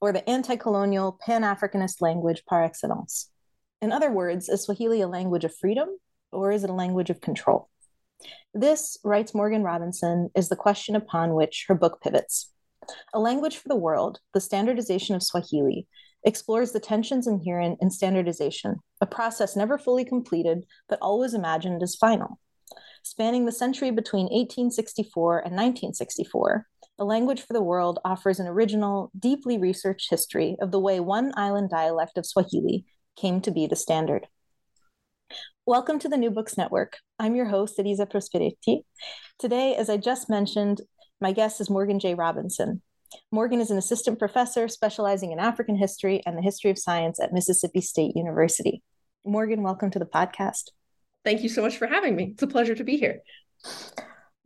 or the anti colonial pan Africanist language par excellence? In other words, is Swahili a language of freedom or is it a language of control? This, writes Morgan Robinson, is the question upon which her book pivots. A Language for the World, The Standardization of Swahili, explores the tensions inherent in standardization, a process never fully completed but always imagined as final. Spanning the century between 1864 and 1964, A Language for the World offers an original, deeply researched history of the way one island dialect of Swahili came to be the standard. Welcome to the New Books Network. I'm your host, Elisa Prosperetti. Today, as I just mentioned, my guest is Morgan J. Robinson. Morgan is an assistant professor specializing in African history and the history of science at Mississippi State University. Morgan, welcome to the podcast. Thank you so much for having me. It's a pleasure to be here.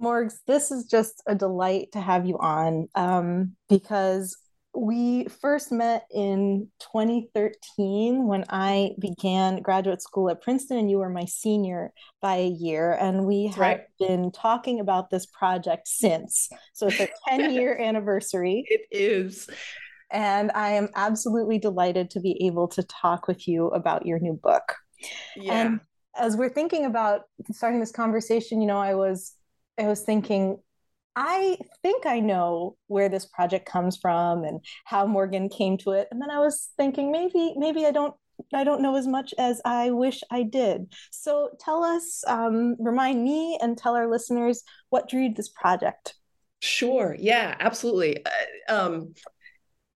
Morgs, this is just a delight to have you on um, because we first met in 2013 when I began graduate school at Princeton, and you were my senior by a year. And we have right. been talking about this project since. So it's a 10 year anniversary. It is. And I am absolutely delighted to be able to talk with you about your new book. Yeah. And as we're thinking about starting this conversation, you know, I was I was thinking I think I know where this project comes from and how Morgan came to it. And then I was thinking maybe maybe I don't I don't know as much as I wish I did. So tell us, um, remind me, and tell our listeners what drew this project. Sure. Yeah. Absolutely. Uh, um,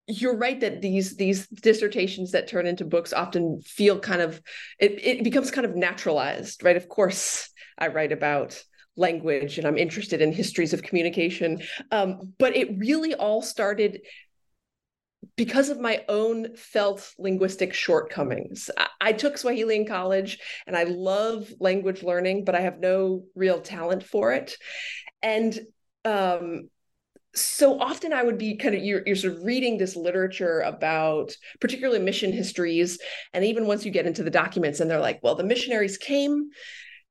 you're right that these these dissertations that turn into books often feel kind of it, it becomes kind of naturalized, right? Of course, I write about language and I'm interested in histories of communication. Um, but it really all started because of my own felt linguistic shortcomings. I, I, took Swahili in college and I love language learning, but I have no real talent for it. And um, so often I would be kind of you're, you're sort of reading this literature about particularly mission histories, and even once you get into the documents, and they're like, well, the missionaries came,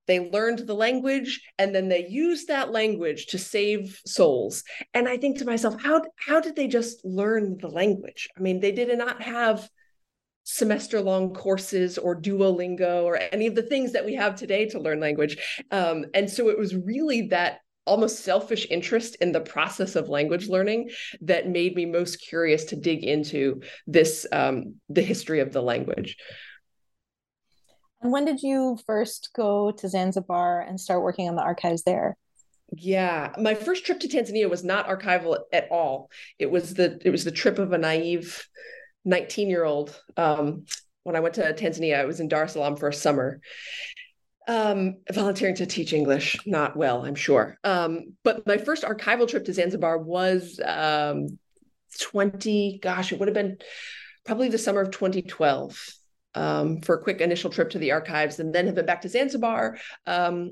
they learned the language and then they used that language to save souls. And i think to myself how how did they just learn the language? I mean they did not have semester long courses or duolingo or any of the things that we have today to learn language. Um, and so it was really that almost selfish interest in the process of language learning that made me most curious to dig into this um, the history of the language when did you first go to Zanzibar and start working on the archives there? Yeah, my first trip to Tanzania was not archival at all. It was the it was the trip of a naive 19 year old. Um, when I went to Tanzania, I was in Dar es Salaam for a summer, um, volunteering to teach English. Not well, I'm sure. Um, but my first archival trip to Zanzibar was um, 20. Gosh, it would have been probably the summer of 2012 um, for a quick initial trip to the archives and then have been back to Zanzibar um,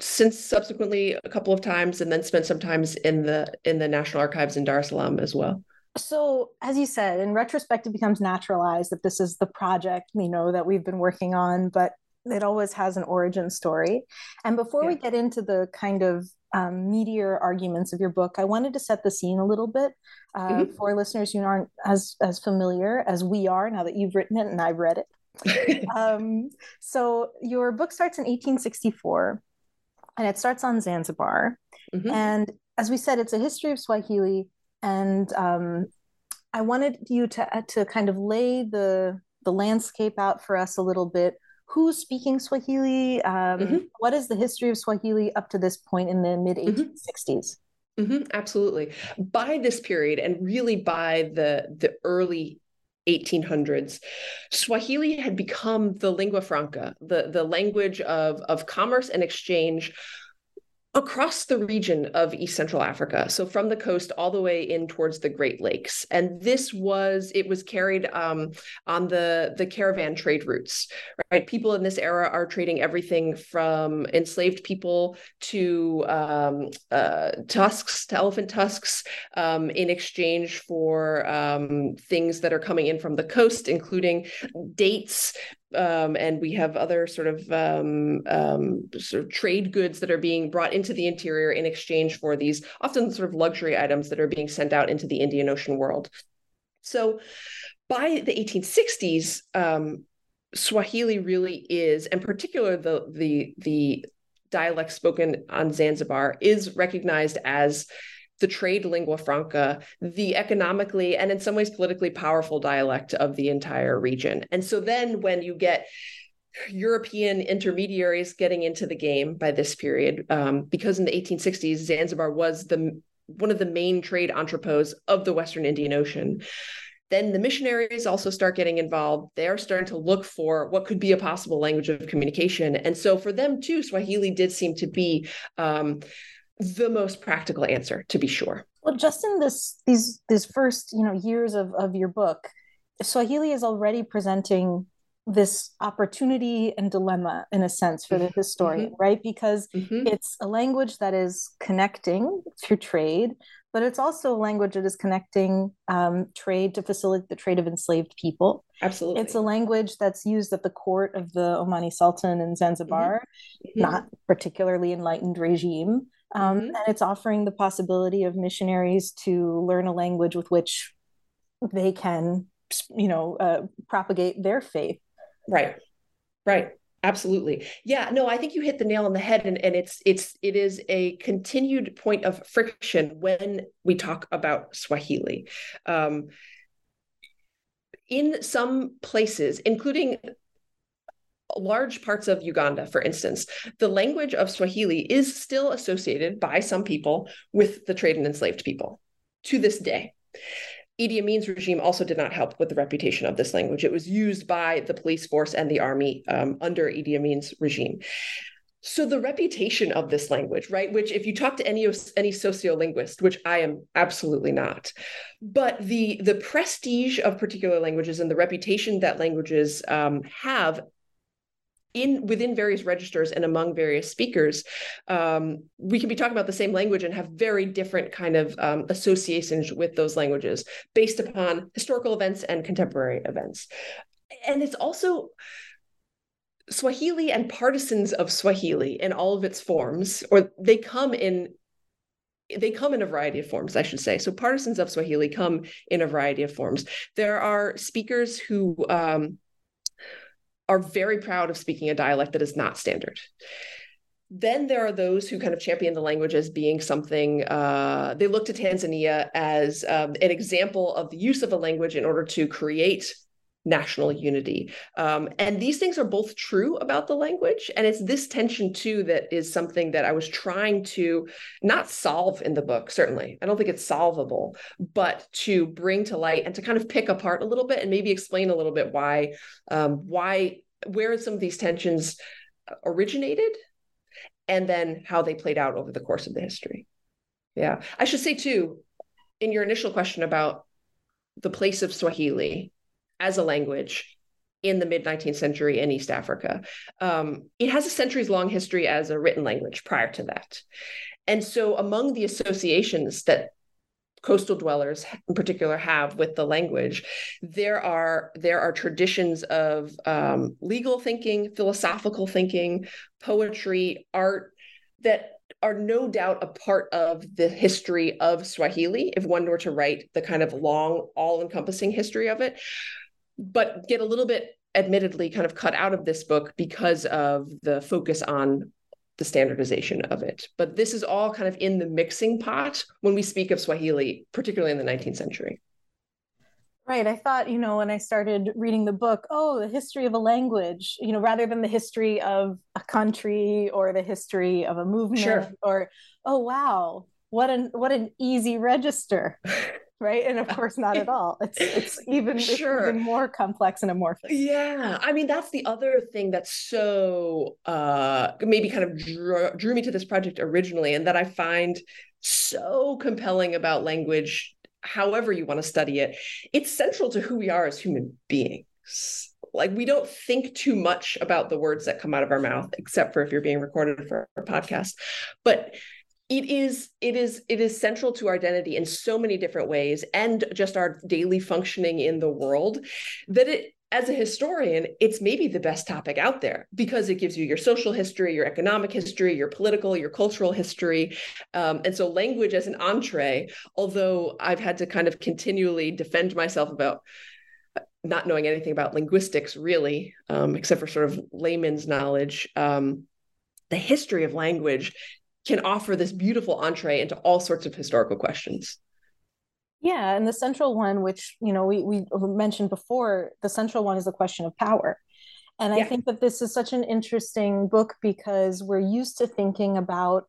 since subsequently a couple of times and then spent some times in the in the National Archives in Dar es Salaam as well. so as you said in retrospect it becomes naturalized that this is the project you know that we've been working on but it always has an origin story and before yeah. we get into the kind of um, meteor arguments of your book i wanted to set the scene a little bit uh, mm-hmm. for listeners who aren't as as familiar as we are now that you've written it and i've read it um, so your book starts in 1864 and it starts on zanzibar mm-hmm. and as we said it's a history of swahili and um, I wanted you to uh, to kind of lay the the landscape out for us a little bit. Who's speaking Swahili? Um, mm-hmm. what is the history of Swahili up to this point in the mid 1860s? Mm-hmm. mm-hmm. absolutely. By this period, and really by the the early 1800s, Swahili had become the lingua franca, the, the language of, of commerce and exchange across the region of East Central Africa. So from the coast all the way in towards the Great Lakes. And this was, it was carried um, on the, the caravan trade routes, right? People in this era are trading everything from enslaved people to um, uh, tusks, to elephant tusks, um, in exchange for um, things that are coming in from the coast, including dates, um, and we have other sort of um, um, sort of trade goods that are being brought into the interior in exchange for these often sort of luxury items that are being sent out into the Indian Ocean world. So by the 1860s, um, Swahili really is, and particular the the the dialect spoken on Zanzibar is recognized as the trade lingua franca, the economically and in some ways politically powerful dialect of the entire region. And so then when you get European intermediaries getting into the game by this period, um, because in the 1860s, Zanzibar was the one of the main trade entrepôts of the Western Indian Ocean. Then the missionaries also start getting involved. They're starting to look for what could be a possible language of communication. And so for them too, Swahili did seem to be um, the most practical answer to be sure well just in this these these first you know years of of your book swahili is already presenting this opportunity and dilemma in a sense for the mm-hmm. historian mm-hmm. right because mm-hmm. it's a language that is connecting through trade but it's also a language that is connecting um, trade to facilitate the trade of enslaved people. Absolutely. It's a language that's used at the court of the Omani Sultan in Zanzibar, mm-hmm. not particularly enlightened regime. Um, mm-hmm. And it's offering the possibility of missionaries to learn a language with which they can, you know, uh, propagate their faith. Right. Right. Absolutely. Yeah, no, I think you hit the nail on the head and, and it's it's it is a continued point of friction when we talk about Swahili. Um, in some places, including large parts of Uganda, for instance, the language of Swahili is still associated by some people with the trade and enslaved people to this day. Idi Amin's regime also did not help with the reputation of this language. It was used by the police force and the army um, under Idi Amin's regime. So the reputation of this language, right, which if you talk to any any sociolinguist, which I am absolutely not, but the the prestige of particular languages and the reputation that languages um, have in within various registers and among various speakers um, we can be talking about the same language and have very different kind of um, associations with those languages based upon historical events and contemporary events and it's also swahili and partisans of swahili in all of its forms or they come in they come in a variety of forms, I should say. So partisans of Swahili come in a variety of forms. There are speakers who um, are very proud of speaking a dialect that is not standard. Then there are those who kind of champion the language as being something, uh, they look to Tanzania as um, an example of the use of a language in order to create national unity. Um, and these things are both true about the language. And it's this tension, too, that is something that I was trying to not solve in the book, certainly. I don't think it's solvable, but to bring to light and to kind of pick apart a little bit and maybe explain a little bit why, um, why, where some of these tensions originated and then how they played out over the course of the history. Yeah. I should say, too, in your initial question about the place of Swahili, as a language in the mid 19th century in East Africa. Um, it has a centuries long history as a written language prior to that. And so, among the associations that coastal dwellers in particular have with the language there are there are traditions of um, legal thinking philosophical thinking poetry art that are no doubt a part of the history of swahili if one were to write the kind of long all-encompassing history of it but get a little bit admittedly kind of cut out of this book because of the focus on the standardization of it. But this is all kind of in the mixing pot when we speak of Swahili, particularly in the 19th century. Right. I thought, you know, when I started reading the book, oh, the history of a language, you know, rather than the history of a country or the history of a movement sure. or, oh, wow, what an what an easy register. right? And of course not at all. It's it's even sure. it's even more complex and amorphous. Yeah. I mean that's the other thing that's so uh maybe kind of drew, drew me to this project originally and that i find so compelling about language however you want to study it. It's central to who we are as human beings. Like we don't think too much about the words that come out of our mouth except for if you're being recorded for a podcast. But it is it is it is central to our identity in so many different ways and just our daily functioning in the world that it as a historian it's maybe the best topic out there because it gives you your social history your economic history your political your cultural history. Um, and so language as an entree although i've had to kind of continually defend myself about not knowing anything about linguistics really um, except for sort of layman's knowledge um, the history of language can offer this beautiful entree into all sorts of historical questions. Yeah, and the central one, which you know we we mentioned before, the central one is the question of power. And I think that this is such an interesting book because we're used to thinking about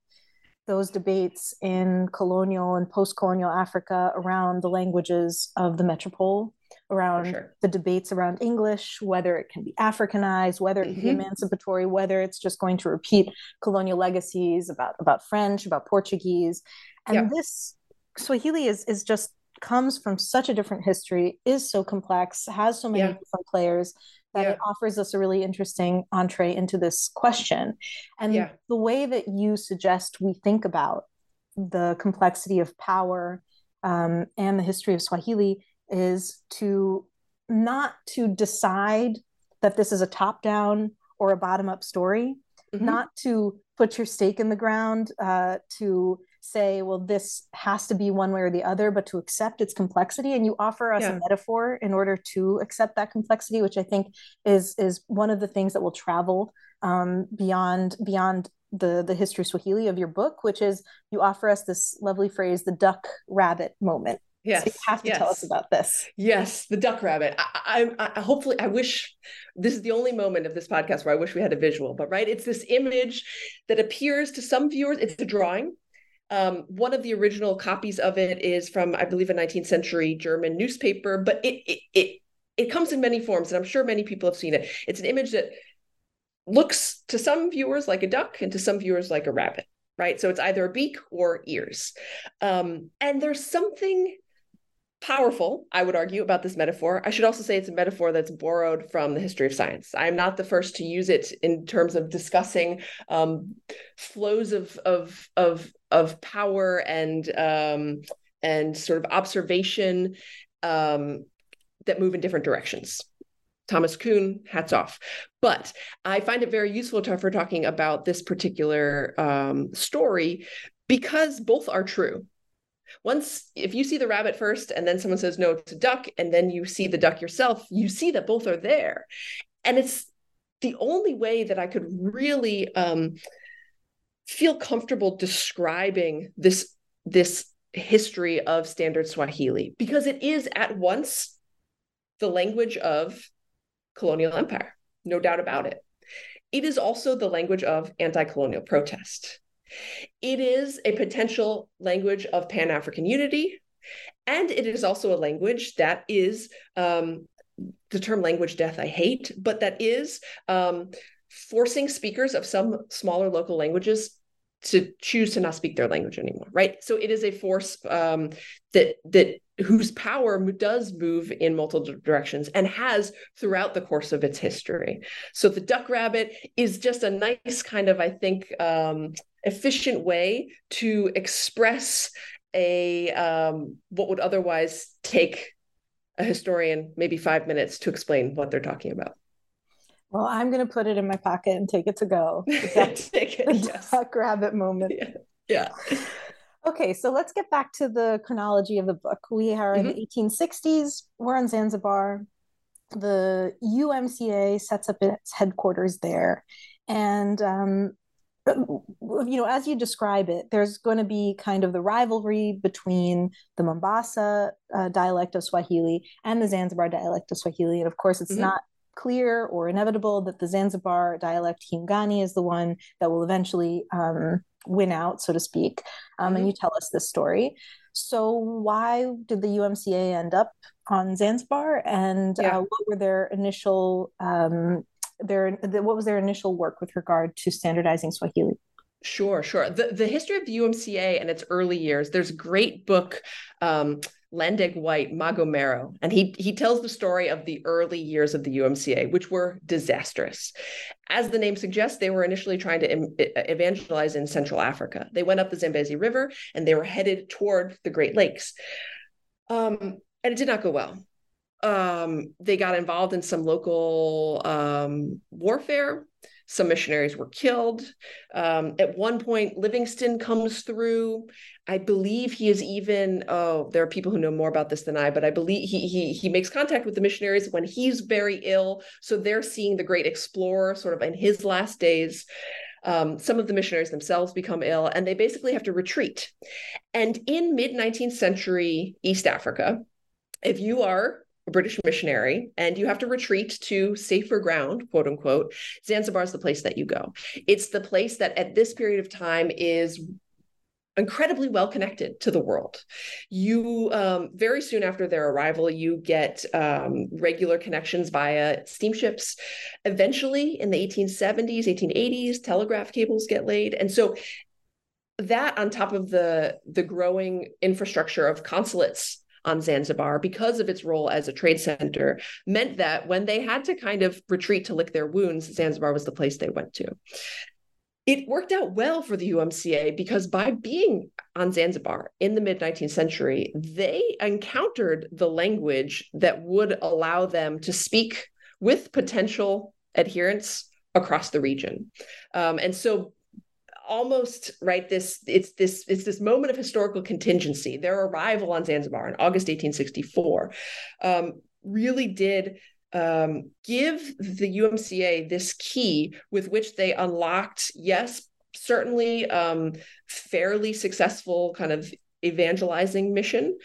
those debates in colonial and post-colonial Africa around the languages of the metropole around sure. the debates around English, whether it can be Africanized, whether it can mm-hmm. be emancipatory, whether it's just going to repeat colonial legacies about about French, about Portuguese, and yeah. this Swahili is is just comes from such a different history, is so complex, has so many yeah. different players that yeah. it offers us a really interesting entree into this question. And yeah. the way that you suggest we think about the complexity of power um, and the history of Swahili is to not to decide that this is a top down or a bottom up story, mm-hmm. not to put your stake in the ground, uh, to say, well, this has to be one way or the other, but to accept its complexity. And you offer us yeah. a metaphor in order to accept that complexity, which I think is is one of the things that will travel um, beyond beyond the the history Swahili of your book, which is you offer us this lovely phrase, the duck rabbit moment. Yes, so you have to yes. tell us about this. Yes, the duck rabbit. I, I, I, hopefully, I wish this is the only moment of this podcast where I wish we had a visual. But right, it's this image that appears to some viewers. It's a drawing. Um, one of the original copies of it is from, I believe, a 19th century German newspaper. But it it it it comes in many forms, and I'm sure many people have seen it. It's an image that looks to some viewers like a duck, and to some viewers like a rabbit right? So it's either a beak or ears. Um, and there's something powerful, I would argue, about this metaphor. I should also say it's a metaphor that's borrowed from the history of science. I'm not the first to use it in terms of discussing um, flows of of of of power and um, and sort of observation um, that move in different directions. Thomas Kuhn, hats off. But I find it very useful to, for talking about this particular um, story because both are true once if you see the rabbit first and then someone says no it's a duck and then you see the duck yourself you see that both are there. And it's the only way that i could really um, feel comfortable describing this this history of standard swahili because it is at once the language of colonial empire no doubt about it. It is also the language of anti-colonial protest it is a potential language of Pan African unity, and it is also a language that is um, the term language death I hate, but that is um, forcing speakers of some smaller local languages to choose to not speak their language anymore right? So it is a force um, that that whose power does move in multiple directions and has throughout the course of its history so the duck rabbit is just a nice kind of i think um, efficient way to express a um, what would otherwise take a historian maybe five minutes to explain what they're talking about. Well, I'm going to put it in my pocket and take it to go. take it. Yes. Duck rabbit moment. Yeah. yeah. Okay, so let's get back to the chronology of the book. We are mm-hmm. in the 1860s. We're on Zanzibar. The UMCA sets up its headquarters there. And um, you know, as you describe it, there's going to be kind of the rivalry between the Mombasa uh, dialect of Swahili and the Zanzibar dialect of Swahili. And of course, it's mm-hmm. not clear or inevitable that the Zanzibar dialect Kiungani is the one that will eventually um, win out, so to speak. Um, mm-hmm. And you tell us this story. So, why did the UMCA end up on Zanzibar, and yeah. uh, what were their initial um, their the, what was their initial work with regard to standardizing Swahili? Sure, sure. The the history of the UMCA and its early years. There's a great book. Um, Landeg White, Magomero, and he he tells the story of the early years of the UMCA, which were disastrous. As the name suggests, they were initially trying to evangelize in Central Africa. They went up the Zambezi River and they were headed toward the Great Lakes, um, and it did not go well um, they got involved in some local um, warfare. Some missionaries were killed. Um, at one point, Livingstone comes through. I believe he is even. Oh, there are people who know more about this than I, but I believe he he he makes contact with the missionaries when he's very ill. So they're seeing the great explorer sort of in his last days. Um, some of the missionaries themselves become ill and they basically have to retreat. And in mid 19th century East Africa, if you are a British missionary and you have to retreat to safer ground, quote unquote, Zanzibar is the place that you go. It's the place that at this period of time is incredibly well connected to the world. You um, very soon after their arrival, you get um, regular connections via steamships. Eventually, in the 1870s, 1880s, telegraph cables get laid, and so that on top of the the growing infrastructure of consulates on Zanzibar because of its role as a trade center meant that when they had to kind of retreat to lick their wounds, Zanzibar was the place they went to. It worked out well for the UMCA because by being on Zanzibar in the mid 19th century, they encountered the language that would allow them to speak with potential adherents across the region. Um, and so almost right this it's this it's this moment of historical contingency their arrival on zanzibar in august 1864 um, really did um, give the umca this key with which they unlocked yes certainly um, fairly successful kind of evangelizing mission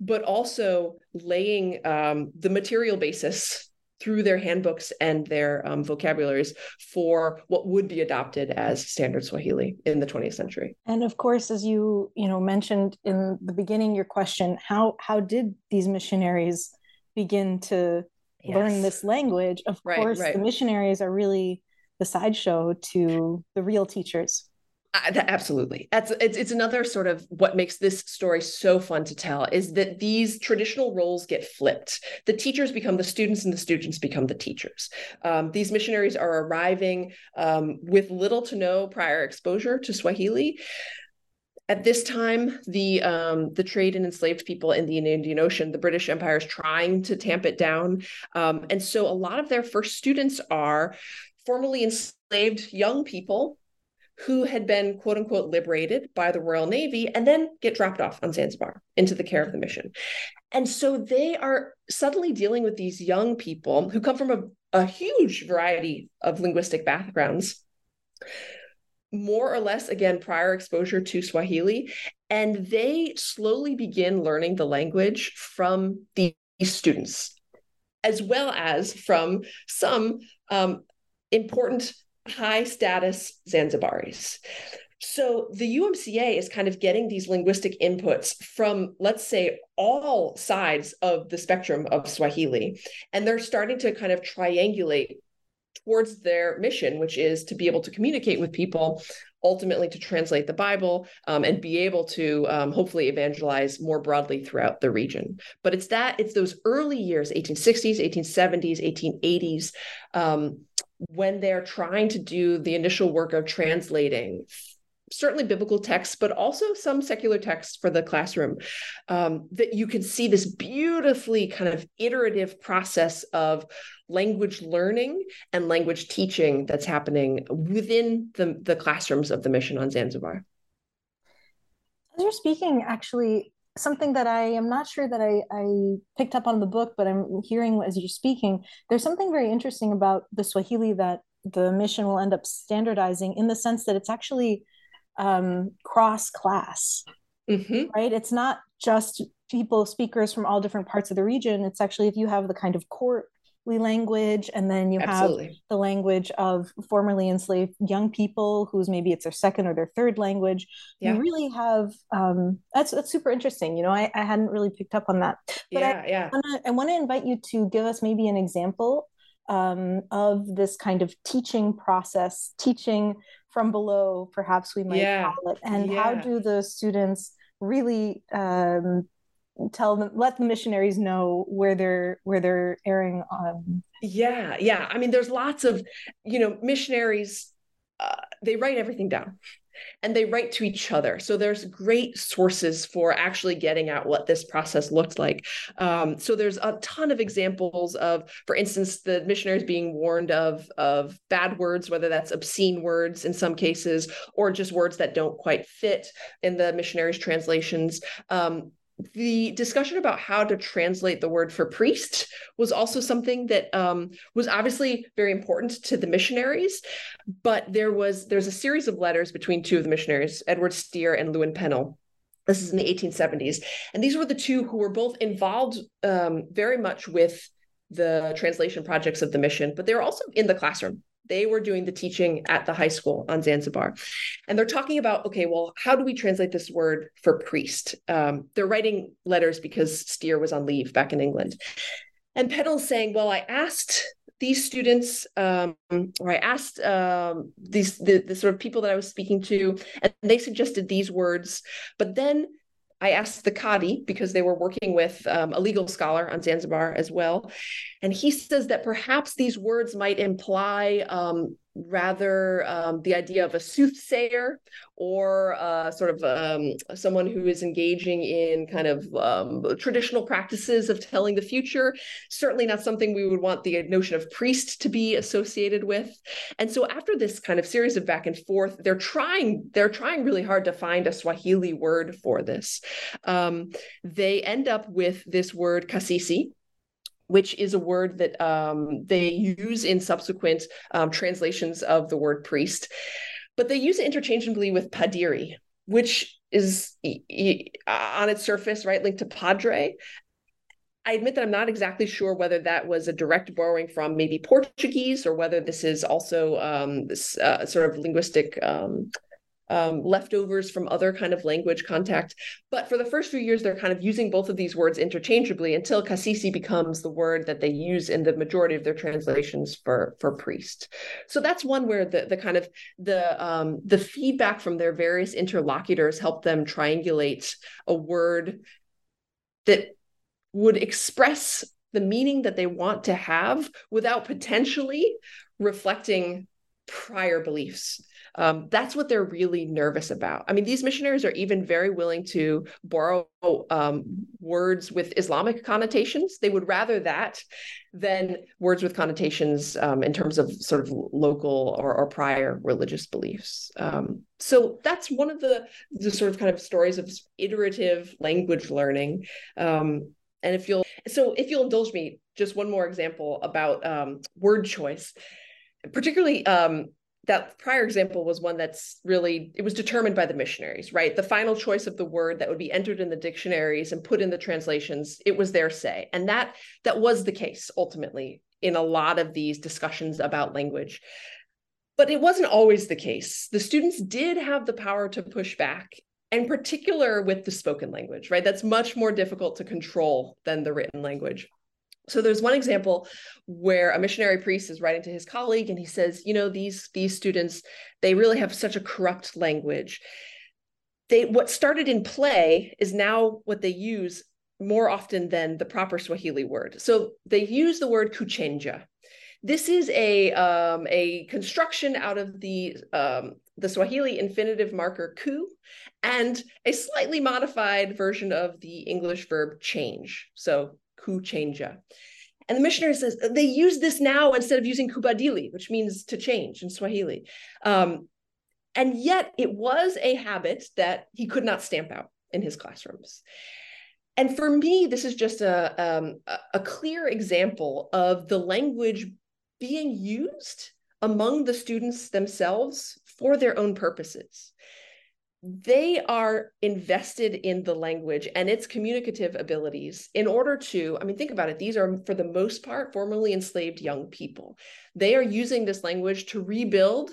but also laying um, the material basis through their handbooks and their um, vocabularies for what would be adopted as standard Swahili in the 20th century. And of course, as you you know mentioned in the beginning, your question how how did these missionaries begin to yes. learn this language? Of right, course, right. the missionaries are really the sideshow to the real teachers. Uh, absolutely. That's it's it's another sort of what makes this story so fun to tell is that these traditional roles get flipped. The teachers become the students, and the students become the teachers. Um, these missionaries are arriving um, with little to no prior exposure to Swahili. At this time, the um, the trade in enslaved people in the Indian Ocean, the British Empire is trying to tamp it down, um, and so a lot of their first students are formerly enslaved young people who had been quote unquote liberated by the Royal Navy and then get dropped off on Zanzibar into the care of the mission. And so they are suddenly dealing with these young people who come from a, a huge variety of linguistic backgrounds more or less again prior exposure to swahili and they slowly begin learning the language from these students as well as from some um, important high status Zanzibaris. So the UMCA is kind of getting these linguistic inputs from, let's say, all sides of the spectrum of Swahili. And they're starting to kind of triangulate towards their mission, which is to be able to communicate with people, ultimately to translate the Bible, um, and be able to um, hopefully evangelize more broadly throughout the region. But it's that, it's those early years, 1860s, 1870s, 1880s. Um, when they're trying to do the initial work of translating certainly biblical texts, but also some secular texts for the classroom, um, that you can see this beautifully kind of iterative process of language learning and language teaching that's happening within the, the classrooms of the mission on Zanzibar. As you're speaking, actually, something that I am not sure that I, I picked up on the book, but I'm hearing as you're speaking, there's something very interesting about the Swahili that the mission will end up standardizing in the sense that it's actually um, cross class, mm-hmm. right? It's not just people, speakers from all different parts of the region. It's actually if you have the kind of courtly language and then you Absolutely. have the language of formerly enslaved young people whose maybe it's their second or their third language yeah. you really have um, that's that's super interesting you know I, I hadn't really picked up on that but yeah I, yeah I want to invite you to give us maybe an example um, of this kind of teaching process teaching from below perhaps we might yeah. call it and yeah. how do the students really um, tell them let the missionaries know where they're where they're erring on yeah yeah i mean there's lots of you know missionaries uh, they write everything down and they write to each other. So there's great sources for actually getting at what this process looks like. Um, so there's a ton of examples of for instance the missionaries being warned of of bad words whether that's obscene words in some cases or just words that don't quite fit in the missionaries translations. Um, the discussion about how to translate the word for priest was also something that um, was obviously very important to the missionaries but there was there's a series of letters between two of the missionaries edward Steere and lewin pennell. This is in the 1870s and these were the two who were both involved um, very much with the translation projects of the mission but they were also in the classroom they were doing the teaching at the high school on Zanzibar. And they're talking about, okay, well, how do we translate this word for priest? Um, they're writing letters because Steere was on leave back in England. And Pennell's saying, well, I asked these students, um, or I asked um, these the, the sort of people that I was speaking to, and they suggested these words. But then I asked the Kadi because they were working with um, a legal scholar on Zanzibar as well. And he says that perhaps these words might imply um, rather um, the idea of a soothsayer or uh, sort of um, someone who is engaging in kind of um, traditional practices of telling the future. Certainly not something we would want the notion of priest to be associated with. And so after this kind of series of back and forth, they're trying they're trying really hard to find a Swahili word for this. Um, they end up with this word kasisi, which is a word that um, they use in subsequent um, translations of the word priest. But they use it interchangeably with padiri, which is on its surface, right, linked to padre. I admit that I'm not exactly sure whether that was a direct borrowing from maybe Portuguese or whether this is also um, this uh, sort of linguistic um, um, leftovers from other kind of language contact. But for the first few years, they're kind of using both of these words interchangeably until kasisi becomes the word that they use in the majority of their translations for for priest. So that's one where the the kind of the um, the feedback from their various interlocutors help them triangulate a word that would express the meaning that they want to have without potentially reflecting prior beliefs um, that's what they're really nervous about. I mean, these missionaries are even very willing to borrow um, words with Islamic connotations. They would rather that than words with connotations um, in terms of sort of local or, or prior religious beliefs. Um, so that's one of the, the sort of kind of stories of iterative language learning. Um, and if you'll, so if you'll indulge me, just one more example about um, word choice particularly um, that prior example was one that's really it was determined by the missionaries right? The final choice of the word that would be entered in the dictionaries and put in the translations it was their say. And that that was the case ultimately in a lot of these discussions about language. But it wasn't always the case. The students did have the power to push back in particular with the spoken language right? That's much more difficult to control than the written language so there's one example where a missionary priest is writing to his colleague and he says, you know, these these students, they really have such a corrupt language. They what started in play is now what they use more often than the proper Swahili word. So they use the word kuchenja. This is a um, a construction out of the um, the Swahili infinitive marker ku, and a slightly modified version of the English verb change. So kuchenja. And the missionary says they use this now instead of using kubadili, which means to change in Swahili. Um, and yet it was a habit that he could not stamp out in his classrooms. And for me, this is just a, um, a clear example of the language being used among the students themselves for their own purposes. They are invested in the language and its communicative abilities in order to, I mean, think about it. These are, for the most part, formerly enslaved young people. They are using this language to rebuild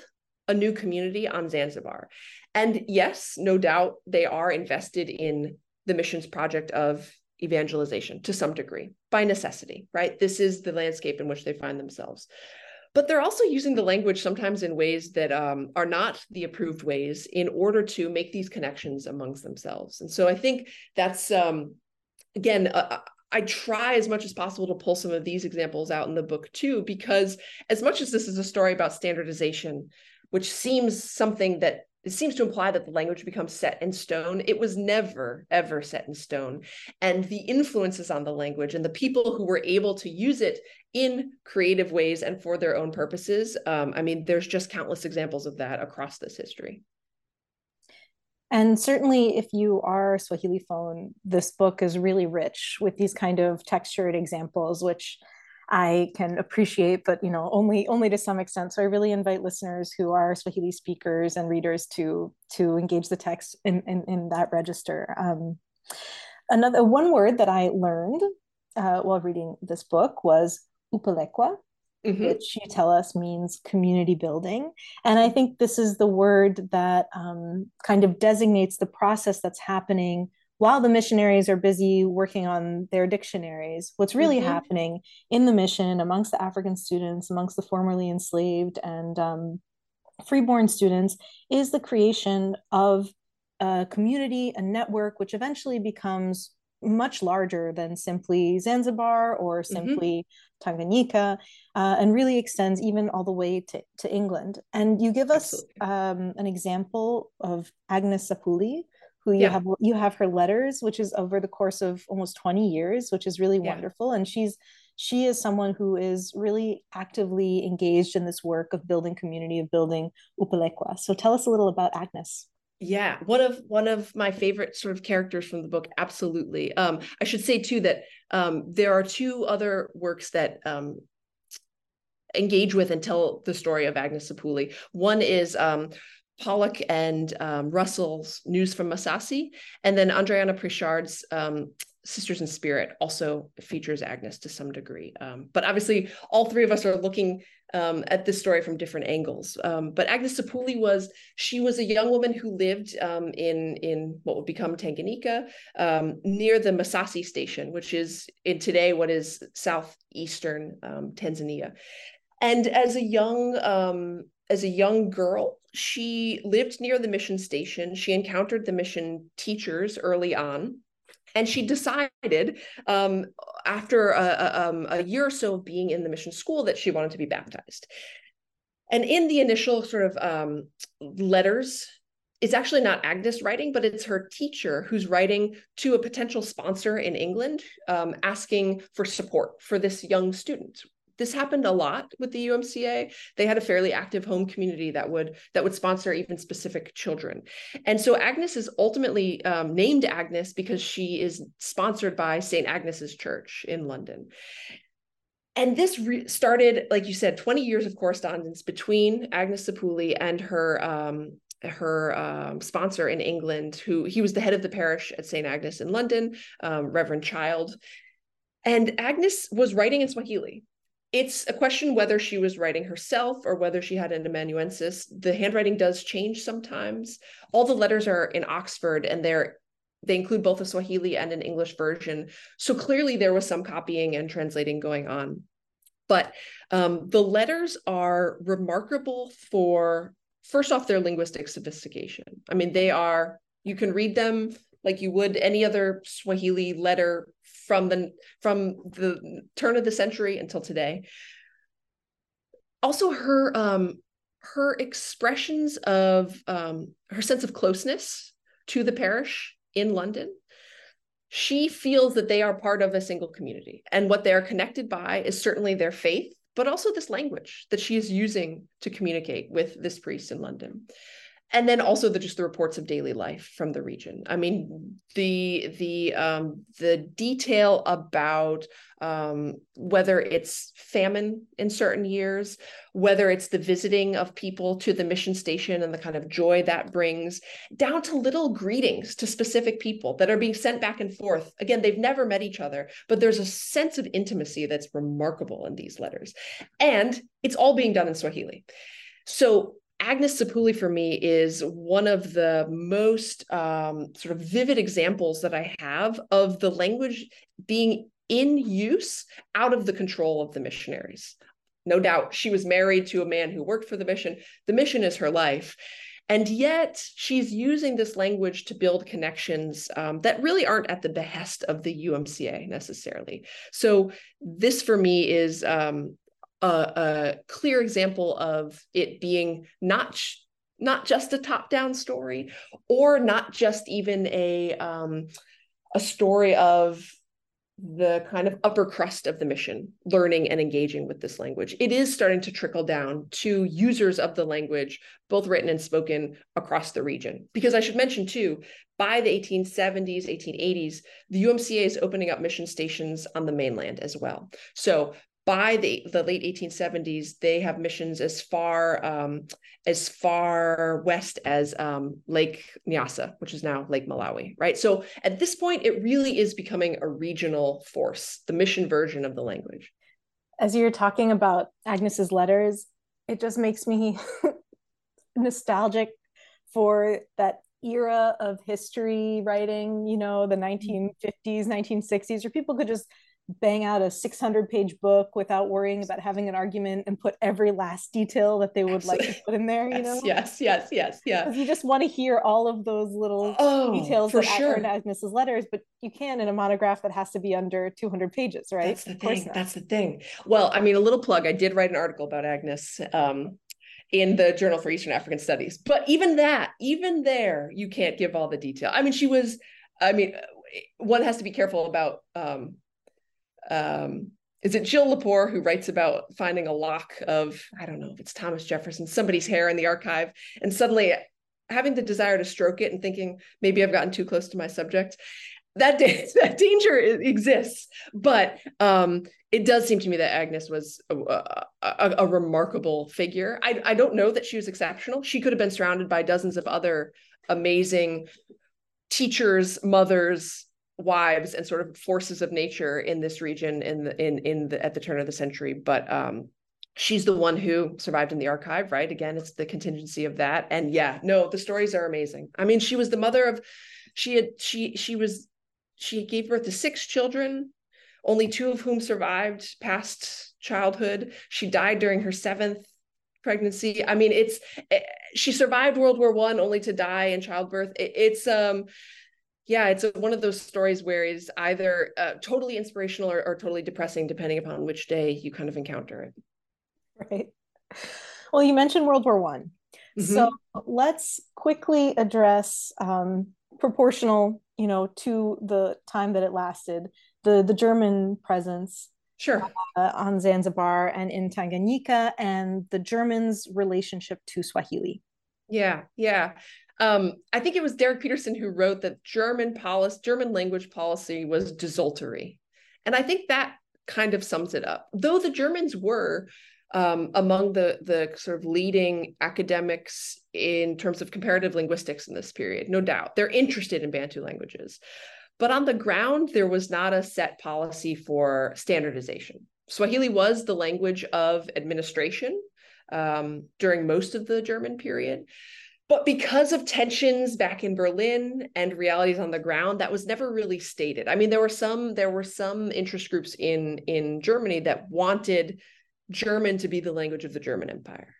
a new community on Zanzibar. And yes, no doubt they are invested in the missions project of evangelization to some degree by necessity, right? This is the landscape in which they find themselves. But they're also using the language sometimes in ways that um, are not the approved ways in order to make these connections amongst themselves. And so I think that's, um, again, uh, uh I try as much as possible to pull some of these examples out in the book too, because as much as this is a story about standardization, which seems something that it seems to imply that the language becomes set in stone. It was never, ever set in stone. And the influences on the language and the people who were able to use it in creative ways and for their own purposes, um, I mean, there's just countless examples of that across this history. And certainly, if you are Swahiliphone, this book is really rich with these kind of textured examples, which I can appreciate, but you know, only only to some extent. So I really invite listeners who are Swahili speakers and readers to to engage the text in in, in that register. Um, another one word that I learned uh, while reading this book was upelekwa, Mm-hmm. which you tell us means community building. And I think this is the word that um, kind of designates the process that's happening while the missionaries are busy working on their dictionaries, what's really mm-hmm. happening in the mission amongst the African students, amongst the formerly enslaved and um, freeborn students, is the creation of a community, a network, which eventually becomes much larger than simply Zanzibar or mm-hmm. simply mm-hmm. Tanganyika, uh, and really extends even all the way to, to England. And you give us um, an example of Agnes Sapuli, who you yeah. have you have her letters which is over the course of almost 20 years which is really yeah. wonderful and she's she is someone who is really actively engaged in this work of building community of building upelekwa so tell us a little about agnes yeah one of one of my favorite sort of characters from the book absolutely. Um i should say too that um there are two other works that um engage with and tell the story of agnes sapuli one is um Pollock and um, Russell's News from Masasi, and then Andreana Prichard's um, Sisters in Spirit also features Agnes to some degree. Um, but obviously, all three of us are looking um, at this story from different angles. Um, but Agnes Sapuli was she was a young woman who lived um, in in what would become Tanganyika near the Masasi station, which is in today what is southeastern Tanzania. And as a young as a young girl, she lived near the mission station. She encountered the mission teachers early on. And she decided um, after a, a, um, a year or so of being in the mission school that she wanted to be baptized. And in the initial sort of um, letters, it's actually not Agnes writing, but it's her teacher who's writing to a potential sponsor in England, um, asking for support for this young student, this happened a lot with the UMCA. They had a fairly active home community that would that would sponsor even specific children. And so Agnes is ultimately um, named Agnes because she is sponsored by St. Agnes's Church in London. And this re- started, like you said, 20 years of correspondence between Agnes Sapuli and her um, her um, sponsor in England, who he was the head of the parish at St. Agnes in London, um, Reverend Child. And Agnes was writing in Swahili it's a question whether she was writing herself or whether she had an amanuensis. The handwriting does change sometimes. All the letters are in Oxford and they're they include both a Swahili and an English version. So clearly there was some copying and translating going on. But um, the letters are remarkable for, first off, their linguistic sophistication. I mean, they are, you can read them like you would any other Swahili letter from the from the turn of the century until today. Also, her um, her expressions of um, her sense of closeness to the parish in London, she feels that they are part of a single community. And what they are connected by is certainly their faith, but also this language that she is using to communicate with this priest in London and then also the just the reports of daily life from the region. I mean the the um, the detail about um, whether it's famine in certain years whether it's the visiting of people to the mission station and the kind of joy that brings down to little greetings to specific people that are being sent back and forth. Again they've never met each other but there's a sense of intimacy that's remarkable in these letters. And it's all being done in swahili. So Agnes Sapuli for me is one of the most um, sort of vivid examples that I have of the language being in use out of the control of the missionaries. No doubt she was married to a man who worked for the mission. The mission is her life. And yet she's using this language to build connections um, that really aren't at the behest of the UMCA necessarily. So, this for me is um, a, a clear example of it being not not just a top down story or not just even a um, a story of the kind of upper crust of the mission learning and engaging with this language. It is starting to trickle down to users of the language both written and spoken across the region. Because i should mention too by the 1870s 1880s the umca is opening up mission stations on the mainland as well. So by the, the late 1870s, they have missions as far um, as far west as um, Lake Nyasa, which is now Lake Malawi, right? So at this point, it really is becoming a regional force, the mission version of the language. As you're talking about Agnes's letters, it just makes me nostalgic for that era of history writing, you know, the 1950s, 1960s, where people could just bang out a 600 page book without worrying about having an argument and put every last detail that they would Absolutely. like to put in there you yes, know yes yes yes yeah you just want to hear all of those little oh, details that sure. are in agnes's letters but you can in a monograph that has to be under 200 pages right that's the thing that's the thing well i mean a little plug i did write an article about agnes um, in the Journal for Eastern African Studies. But even that, even there, you can't give all the detail. I mean, she was, I mean, one has to be careful about um, um, is it Jill Lepore who writes about finding a lock of, I don't know if it's Thomas Jefferson, somebody's hair in the archive, and suddenly having the desire to stroke it and thinking maybe I've gotten too close to my subject. That, that danger exists, but um, it does seem to me that Agnes was a, a, a remarkable figure. I, I don't know that she was exceptional. She could have been surrounded by dozens of other amazing teachers, mothers, wives and sort of forces of nature in this region in the in in the at the turn of the century but um she's the one who survived in the archive right? Again it's the contingency of that. And yeah no the stories are amazing. I mean she was the mother of she had she she was she gave birth to six children only two of whom survived past childhood. She died during her seventh pregnancy. I mean it's it, eh, she survived world war one only to die in childbirth. It, it's um yeah, it's a, one of those stories where it's either uh, totally inspirational or, or totally depressing, depending upon which day you kind of encounter it. Right. Well, you mentioned World War One, mm-hmm. so let's quickly address um, proportional, you know, to the time that it lasted, the the German presence sure uh, on Zanzibar and in Tanganyika, and the Germans' relationship to Swahili. Yeah, yeah um, I think it was Derek Peterson who wrote that German policy, German language policy was desultory. And I think that kind of sums it up. Though the Germans were um, among the the sort of leading academics in terms of comparative linguistics in this period, no doubt. They're interested in Bantu languages. But on the ground, there was not a set policy for standardization. Swahili was the language of administration um, during most of the German period. But because of tensions back in Berlin and realities on the ground, that was never really stated. I mean, there were some there were some interest groups in in Germany that wanted German to be the language of the German Empire.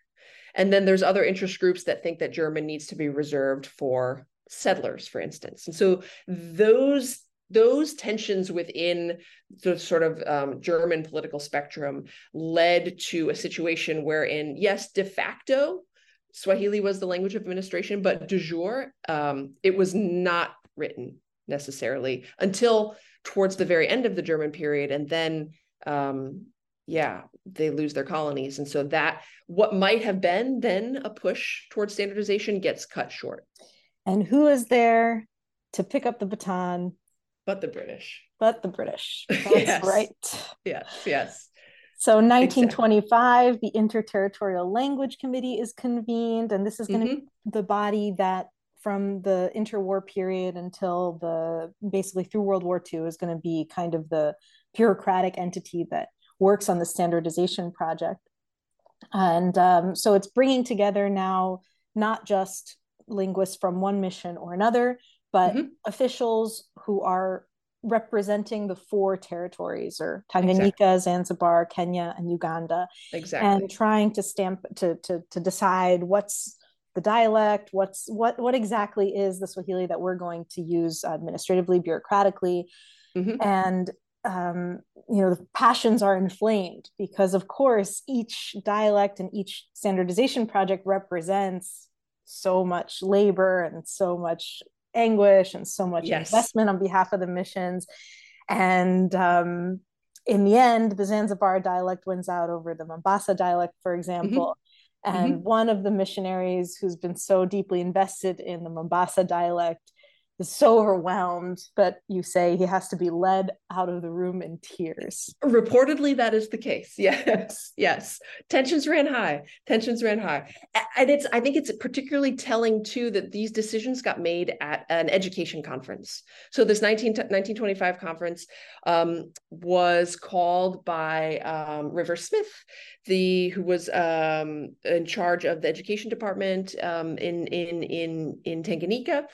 And then there's other interest groups that think that German needs to be reserved for settlers, for instance. And so those those tensions within the sort of um, German political spectrum led to a situation wherein, yes, de facto, Swahili was the language of administration, but de jure, um, it was not written necessarily until towards the very end of the German period. And then, um, yeah, they lose their colonies. And so that what might have been then a push towards standardization gets cut short. And who is there to pick up the baton? But the British. But the British. That's yes. right. Yes, yes. So 1925, exactly. the Interterritorial Language Committee is convened, and this is going to mm-hmm. be the body that from the interwar period until the basically through World War II is going to be kind of the bureaucratic entity that works on the standardization project. And um, so it's bringing together now not just linguists from one mission or another, but mm-hmm. officials who are representing the four territories or Tanganyika, exactly. Zanzibar, Kenya, and Uganda. Exactly. And trying to stamp to to to decide what's the dialect, what's what what exactly is the Swahili that we're going to use administratively, bureaucratically. Mm-hmm. And um, you know, the passions are inflamed because of course each dialect and each standardization project represents so much labor and so much anguish and so much yes. investment on behalf of the missions. And um, in the end, the Zanzibar dialect wins out over the Mombasa dialect, for example. Mm-hmm. And mm-hmm. one of the missionaries who's been so deeply invested in the Mombasa dialect is so overwhelmed that you say he has to be led out of the room in tears. Reportedly, that is the case. Yes, yes. Tensions ran high. Tensions ran high, and it's. I think it's particularly telling too that these decisions got made at an education conference. So this 19, 1925 conference um, was called by um, Rivers-Smith, the who was um, in charge of the education department um, in in in in Tanganyika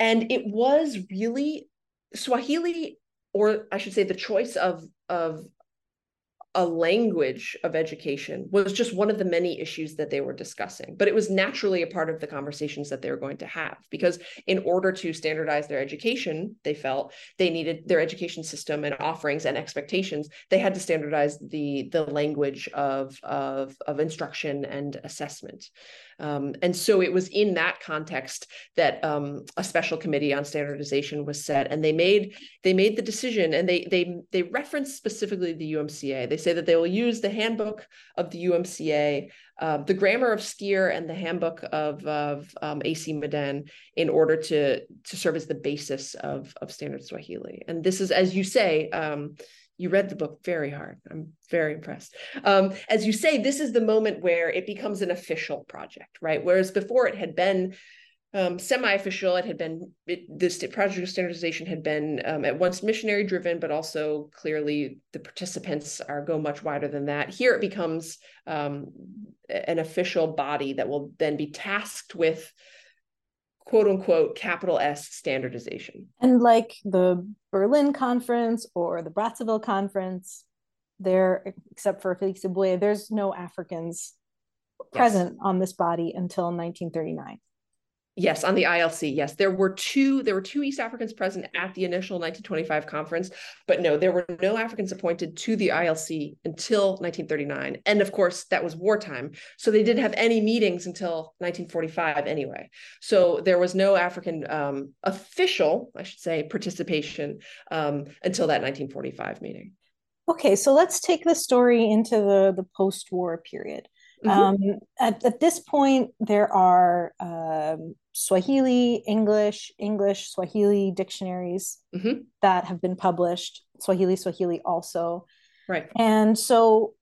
and it was really Swahili, or I should say, the choice of of a language of education was just one of the many issues that they were discussing. But it was naturally a part of the conversations that they were going to have because, in order to standardize their education, they felt they needed their education system and offerings and expectations. They had to standardize the the language of of, of instruction and assessment. Um, and so it was in that context that um, a special committee on standardization was set, and they made they made the decision, and they they they reference specifically the UMCA. They say that they will use the handbook of the UMCA, uh, the grammar of Steere, and the handbook of of um, AC Madan in order to to serve as the basis of of standard Swahili. And this is, as you say. You read the book very hard. I'm very impressed. Um, as you say, this is the moment where it becomes an official project, right? Whereas before it had been um, semi-official. It had been it, this project of standardization had been um, at once missionary driven, but also clearly the participants are go much wider than that. Here it becomes um, an official body that will then be tasked with quote unquote capital S standardization. And like the Berlin conference or the Brazzaville conference, there, except for Félix Éboué, there's no Africans yes. present on this body until 1939. Yes, on the ILC. Yes, there were two. There were two East Africans present at the initial 1925 conference, but no, there were no Africans appointed to the ILC until 1939. And of course, that was wartime, so they didn't have any meetings until 1945 anyway. So there was no African um, official, I should say, participation um, until that 1945 meeting. Okay, so let's take the story into the the post-war period. Mm-hmm. Um, at, at this point, there are um, Swahili, English, English, Swahili dictionaries mm-hmm. that have been published, Swahili, Swahili also. Right. And so,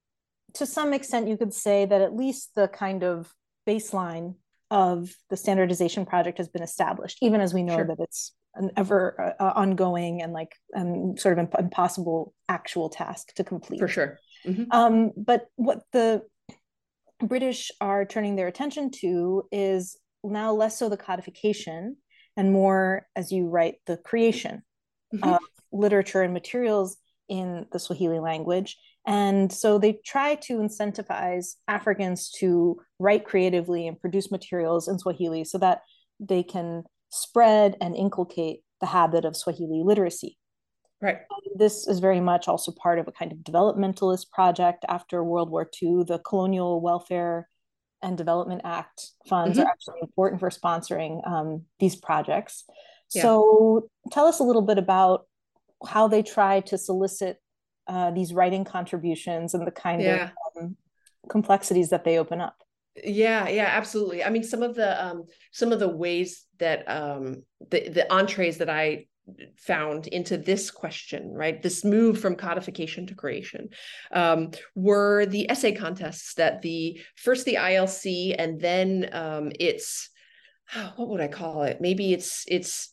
to some extent, you could say that at least the kind of baseline of the standardization project has been established, even as we know sure. that it's an ever uh, uh ongoing and like um, sort of imp- impossible actual task to complete. For sure. Mm-hmm. Um, but what the British are turning their attention to is now less so the codification and more, as you write, the creation mm-hmm. of literature and materials in the Swahili language. And so they try to incentivize Africans to write creatively and produce materials in Swahili so that they can spread and inculcate the habit of Swahili literacy. Right. This is very much also part of a kind of developmentalist project after World War II. The colonial welfare and Development Act funds Mhm. are actually important for sponsoring um, these projects. Yeah. So tell us a little bit about how they try to solicit uh, these writing contributions and the kind Yeah. of um, complexities that they open up. Yeah, yeah, absolutely. I mean, some of the um some of the ways that um the the entrees that I found into this question, right? This move from codification to creation, um, were the essay contests that the first the ILC and then um it's what would I call it? Maybe it's it's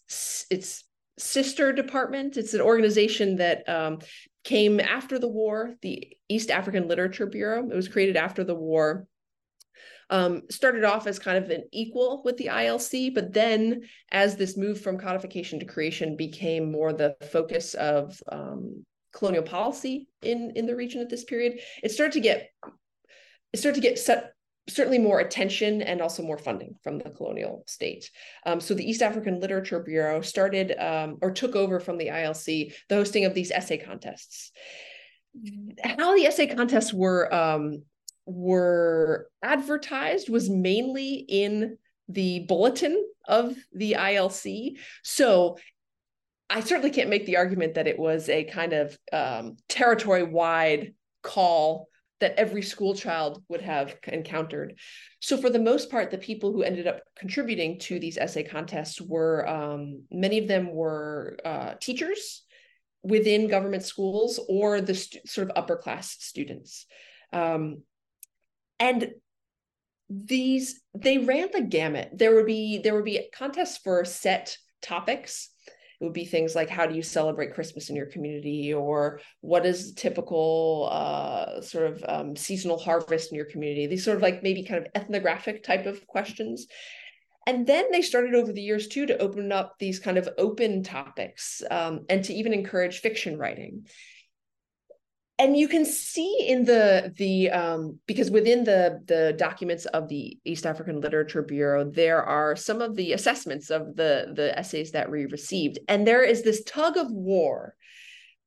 it's sister department. It's an organization that um, came after the war, the East African Literature Bureau. It was created after the war um, started off as kind of an equal with the ILC, but then as this move from codification to creation became more the focus of um, colonial policy in in the region at this period, it started to get it started to get set certainly more attention and also more funding from the colonial state. Um, so the East African Literature Bureau started um, or took over from the ILC the hosting of these essay contests. How the essay contests were um, were advertised was mainly in the bulletin of the ILC. So I certainly can't make the argument that it was a kind of um, territory wide call that every school child would have encountered. So, for the most part, the people who ended up contributing to these essay contests were um, many of them were uh, teachers within government schools or the sort of upper class students. Um, and these they ran the gamut. There would be there would be contests for set topics. It would be things like how do you celebrate christmas in your community? Or what is the typical uh, sort of um, seasonal harvest in your community? These sort of like maybe kind of ethnographic type of questions. And then they started over the years too to open up these kind of open topics um, and to even encourage fiction writing and you can see in the the um, because within the the documents of the East African Literature Bureau there are some of the assessments of the the essays that we received. And there is this tug of war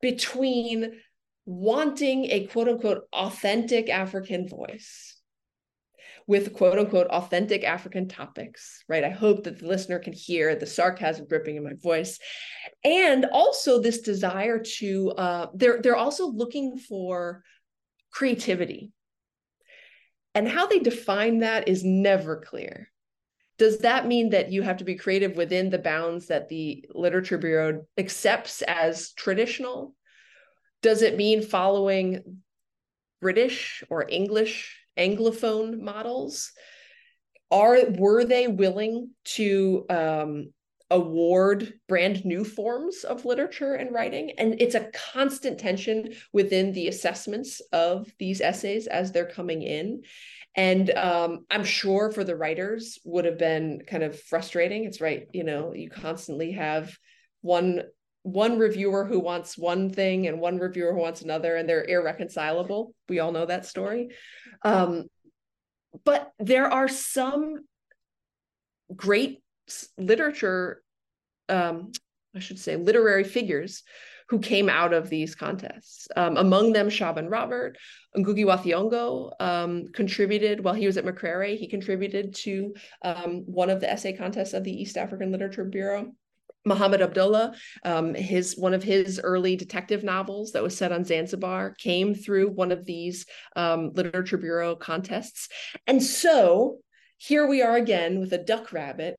between wanting a quote unquote authentic African voice with quote unquote authentic African topics, right? I hope that the listener can hear the sarcasm dripping in my voice. And also this desire to, uh, they're, they're also looking for creativity. And how they define that is never clear. Does that mean that you have to be creative within the bounds that the Literature Bureau accepts as traditional? Does it mean following British or English anglophone models are were they willing to um, award brand new forms of literature and writing? And it's a constant tension within the assessments of these essays as they're coming in. And um, i'm sure for the writers would have been kind of frustrating. It's right you know you constantly have one one reviewer who wants one thing and one reviewer who wants another and they're irreconcilable we all know that story um, but there are some great literature um, i should say literary figures who came out of these contests. Um, among them, Shaban Robert, Ngugi wa Thiong'o um, contributed while he was at Makerere. He contributed to um, one of the essay contests of the East African Literature Bureau. Muhammad Abdullah, um, his one of his early detective novels that was set on Zanzibar came through one of these um, literature bureau contests, and so here we are again with a duck rabbit,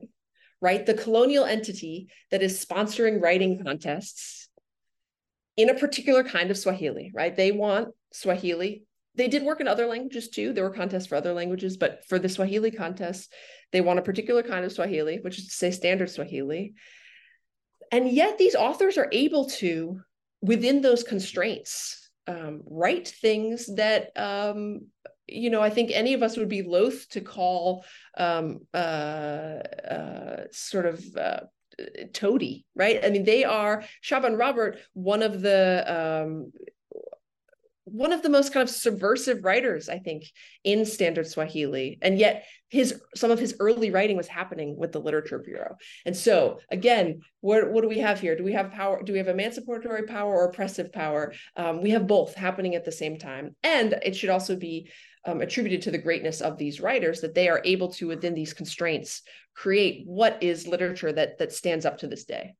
right? The colonial entity that is sponsoring writing contests in a particular kind of Swahili, right? They want Swahili. They did work in other languages too. There were contests for other languages, but for the Swahili contest, they want a particular kind of Swahili, which is to say standard Swahili. And yet these authors are able to, within those constraints, um, write things that um, you know, I think any of us would be loath to call um, uh, uh, sort of uh, toady, right? I mean, they are Shaban Robert, one of the um, one of the most kind of subversive writers, I think, in standard Swahili. And yet his some of his early writing was happening with the Literature Bureau. And so again, what, what do we have here? Do we have power? Do we have emancipatory power or oppressive power? Um, we have both happening at the same time. And it should also be um, attributed to the greatness of these writers that they are able to within these constraints create what is literature that that stands up to this day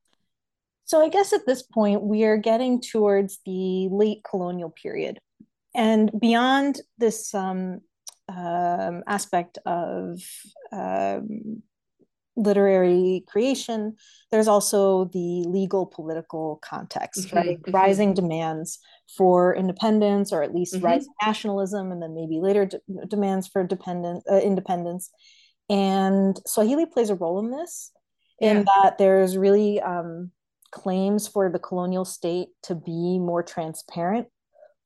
so i guess at this point we are getting towards the late colonial period and beyond this um, um, aspect of um, literary creation, there's also the legal political context, mm-hmm, right? Mm-hmm. Rising demands for independence, or at least mm-hmm. rising nationalism, and then maybe later de- demands for dependent uh, independence. And Swahili plays a role in this, yeah. in that there's really um, claims for the colonial state to be more transparent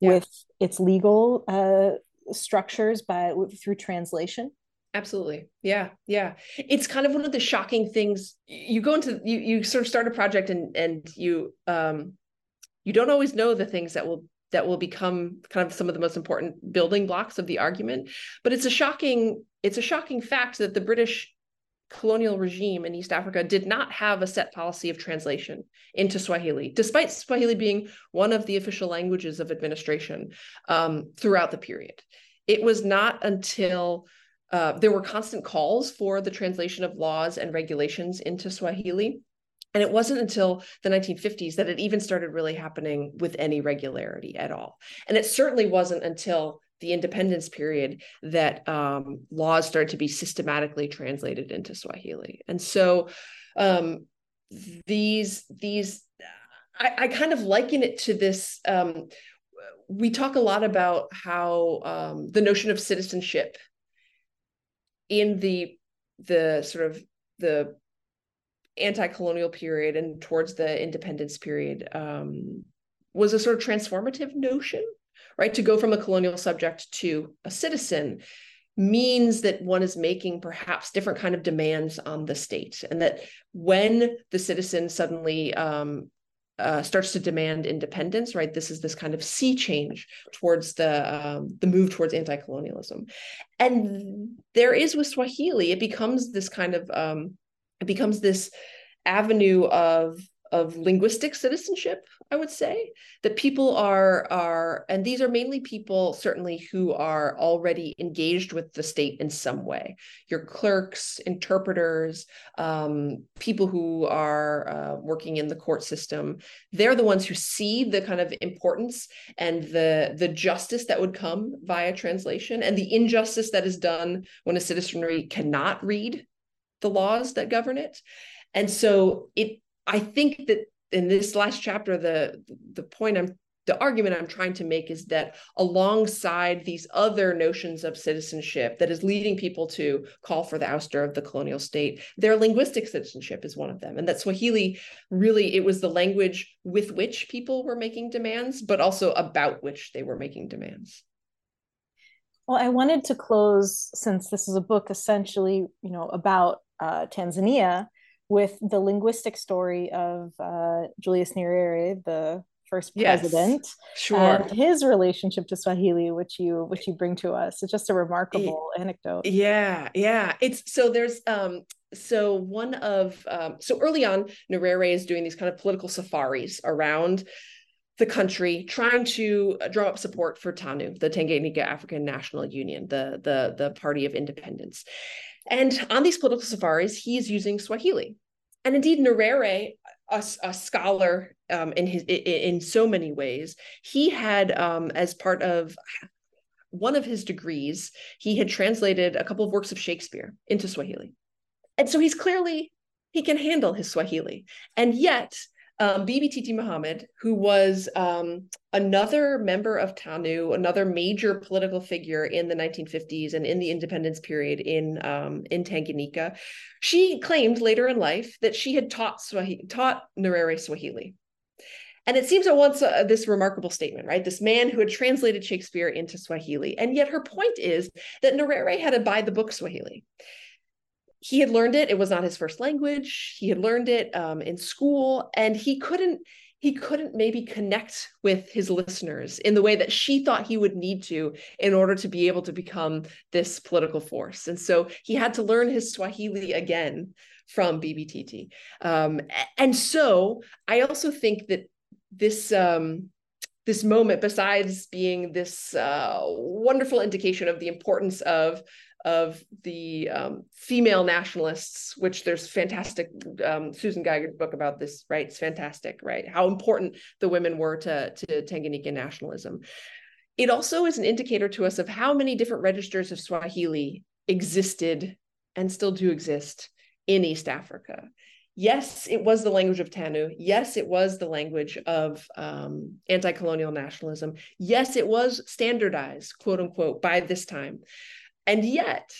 yeah. with its legal uh, structures by through translation. Absolutely. Yeah yeah. It's kind of one of the shocking things. You go into you you sort of start a project and and you um you don't always know the things that will that will become kind of some of the most important building blocks of the argument but it's a shocking it's a shocking fact that the british colonial regime in East Africa did not have a set policy of translation into Swahili, despite Swahili being one of the official languages of administration um, throughout the period. It was not until uh, there were constant calls for the translation of laws and regulations into Swahili. And it wasn't until the 1950s that it even started really happening with any regularity at all. And it certainly wasn't until the independence period that um, laws started to be systematically translated into Swahili. And so um, these these I, I, kind of liken it to this. Um, we talk a lot about how um, the notion of citizenship in the the sort of the anti-colonial period and towards the independence period um, was a sort of transformative notion right to go from a colonial subject to a citizen means that one is making perhaps different kind of demands on the state and that when the citizen suddenly um, uh, starts to demand independence, right? This is this kind of sea change towards the um, the move towards anti-colonialism, and there is with Swahili, it becomes this kind of um, it becomes this avenue of of linguistic citizenship i would say. That people are are and these are mainly people certainly who are already engaged with the state in some way. Your clerks interpreters um, people who are uh, working in the court system they're the ones who see the kind of importance and the the justice that would come via translation and the injustice that is done when a citizenry cannot read the laws that govern it. And so it I think that in this last chapter, the the point I'm the argument I'm trying to make is that alongside these other notions of citizenship that is leading people to call for the ouster of the colonial state, their linguistic citizenship is one of them. And that Swahili really, it was the language with which people were making demands, but also about which they were making demands. Well, I wanted to close, since this is a book essentially, you know, about uh, Tanzania, with the linguistic story of uh, Julius Nyerere, the first president, yes, sure. and his relationship to Swahili, which you which you bring to us. It's just a remarkable anecdote. Yeah, yeah. It's so there's um so one of um so early on, Nyerere is doing these kind of political safaris around the country trying to drum up support for TANU, the Tanganyika African National Union, the the the party of independence. And on these political safaris, he is using Swahili. And indeed, Nyerere, a, a scholar um, in his in, in, so many ways, he had um, as part of one of his degrees, he had translated a couple of works of Shakespeare into Swahili, and so he's clearly he can handle his Swahili, and yet um, Bibi Titi Muhammad, who was um, another member of TANU, another major political figure in the 1950s and in the independence period in um, in Tanganyika, she claimed later in life that she had taught Swahili, taught Nyerere Swahili. And it seems at once uh, this remarkable statement, right? This man who had translated Shakespeare into Swahili. And yet her point is that Nyerere had to buy the book Swahili he had learned it it was not his first language he had learned it um, in school and he couldn't he couldn't maybe connect with his listeners in the way that she thought he would need to in order to be able to become this political force and so he had to learn his swahili again from Bibi Titi. Um, and so I also think that this um, this moment besides being this uh, wonderful indication of the importance of of the um, female nationalists, which there's fantastic um, Susan Geiger book about this, right? It's fantastic, right? How important the women were to, to Tanganyika nationalism. It also is an indicator to us of how many different registers of Swahili existed and still do exist in East Africa yes, it was the language of Tanu. Yes, it was the language of um, anti colonial nationalism. Yes, it was standardized, quote unquote, by this time. And yet,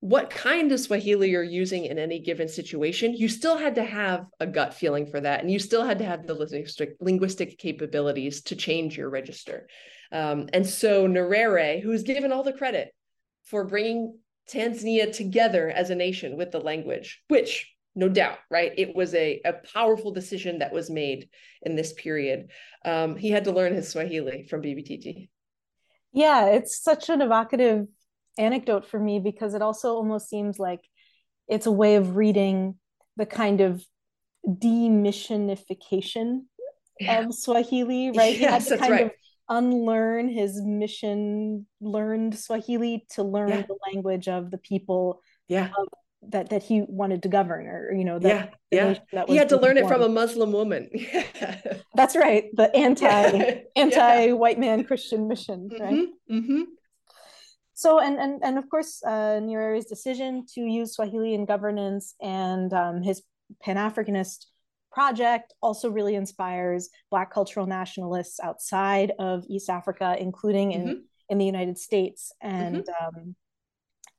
what kind of Swahili you're using in any given situation, you still had to have a gut feeling for that. And you still had to have the linguistic, linguistic capabilities to change your register. Um, and so Nyerere, who's given all the credit for bringing Tanzania together as a nation with the language, which no doubt, right? It was a, a powerful decision that was made in this period. Um, he had to learn his Swahili from Bibi Titi. Yeah, it's such an evocative anecdote for me because it also almost seems like it's a way of reading the kind of demissionification yeah. of Swahili, right? Yes, he had to kind right. of unlearn his mission learned Swahili to learn yeah. the language of the people yeah. of that that he wanted to govern or you know that, yeah yeah he had to learn it from a muslim woman that's right the anti yeah. anti white man christian mission right mm-hmm. Mm-hmm. So and and and of course uh Nyerere's decision to use swahili in governance and um, his pan-africanist project also really inspires black cultural nationalists outside of east africa including in mm-hmm. in the united states and mm-hmm. um,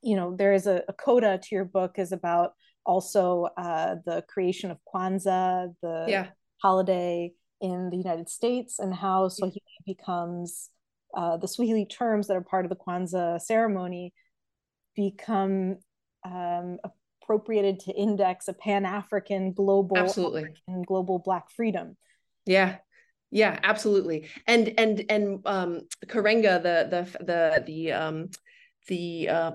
you know there is a, a, coda to your book is about also uh, the creation of Kwanzaa, the yeah. holiday in the United States, and how Swahili becomes uh, the Swahili terms that are part of the Kwanzaa ceremony become um, appropriated to index a Pan African global absolutely and global Black freedom. Yeah, yeah, absolutely. And and and um, Karenga, the the the the um, the uh,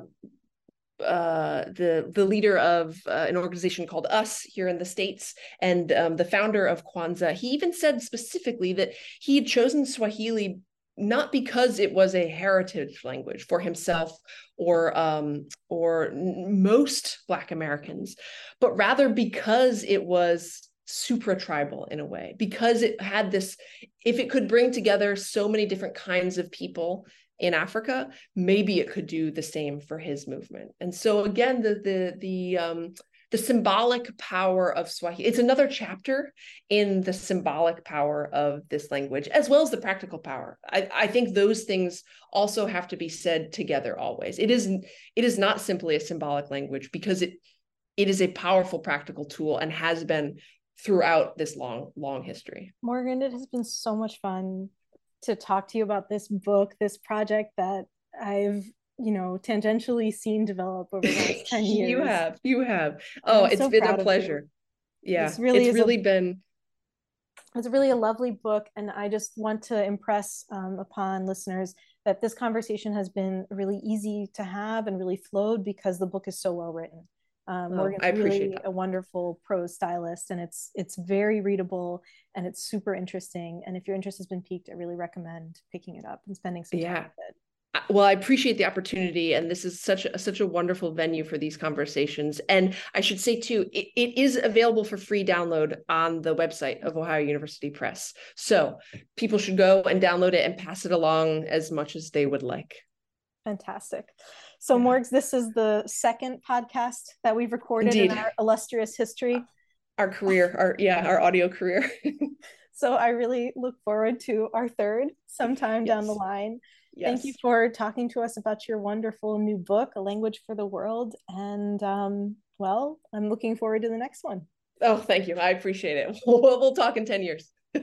uh, the the leader of uh, an organization called Us here in the states, and um, the founder of Kwanzaa. He even said specifically that he had chosen Swahili not because it was a heritage language for himself or um, or most Black Americans, but rather because it was supra tribal in a way because it had this if it could bring together so many different kinds of people in Africa, maybe it could do the same for his movement. And so again, the the the um, the symbolic power of Swahili. It's another chapter in the symbolic power of this language, as well as the practical power. I, I think those things also have to be said together always. It is it is not simply a symbolic language because it it is a powerful practical tool and has been throughout this long long history. Morgan, it has been so much fun to talk to you about this book, this project that I've you know tangentially seen develop over the last 10 years you have you have oh it's so been a pleasure yeah it's really, it's really a, been it's really a lovely book and i just want to impress um, upon listeners that this conversation has been really easy to have and really flowed because the book is so well written um, oh, Morgan's really that. a wonderful prose stylist, and it's it's very readable and it's super interesting. And if your interest has been piqued, I really recommend picking it up and spending some yeah. time with it well i appreciate the opportunity and this is such a such a wonderful venue for these conversations and i should say too it, it is available for free download on the website of ohio university press so people should go and download it and pass it along as much as they would like fantastic so, Morgs, this is the second podcast that we've recorded Indeed. in our illustrious history. Our career, our yeah, our audio career. so I really look forward to our third sometime yes. down the line. Yes. Thank you for talking to us about your wonderful new book, A Language for the World. And um, well, I'm looking forward to the next one. Oh, thank you. I appreciate it. We'll, we'll talk in 10 years.